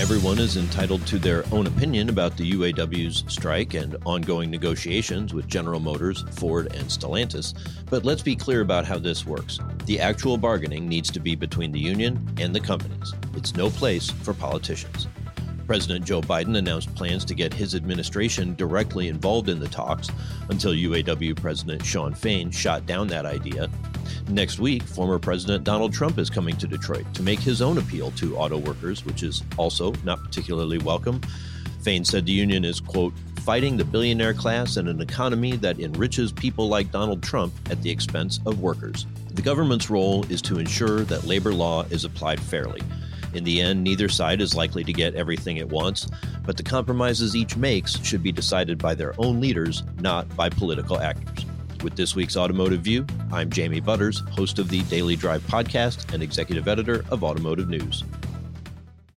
Everyone is entitled to their own opinion about the UAW's strike and ongoing negotiations with General Motors, Ford, and Stellantis, but let's be clear about how this works. The actual bargaining needs to be between the union and the companies. It's no place for politicians. President Joe Biden announced plans to get his administration directly involved in the talks until UAW President Shawn Fain shot down that idea. Next week, former President Donald Trump is coming to Detroit to make his own appeal to auto workers, which is also not particularly welcome. Fain said the union is, quote, fighting the billionaire class and an economy that enriches people like Donald Trump at the expense of workers. The government's role is to ensure that labor law is applied fairly. In the end, neither side is likely to get everything it wants, but the compromises each makes should be decided by their own leaders, not by political actors. With this week's Automotive View, I'm Jamie Butters, host of the Daily Drive podcast and executive editor of Automotive News.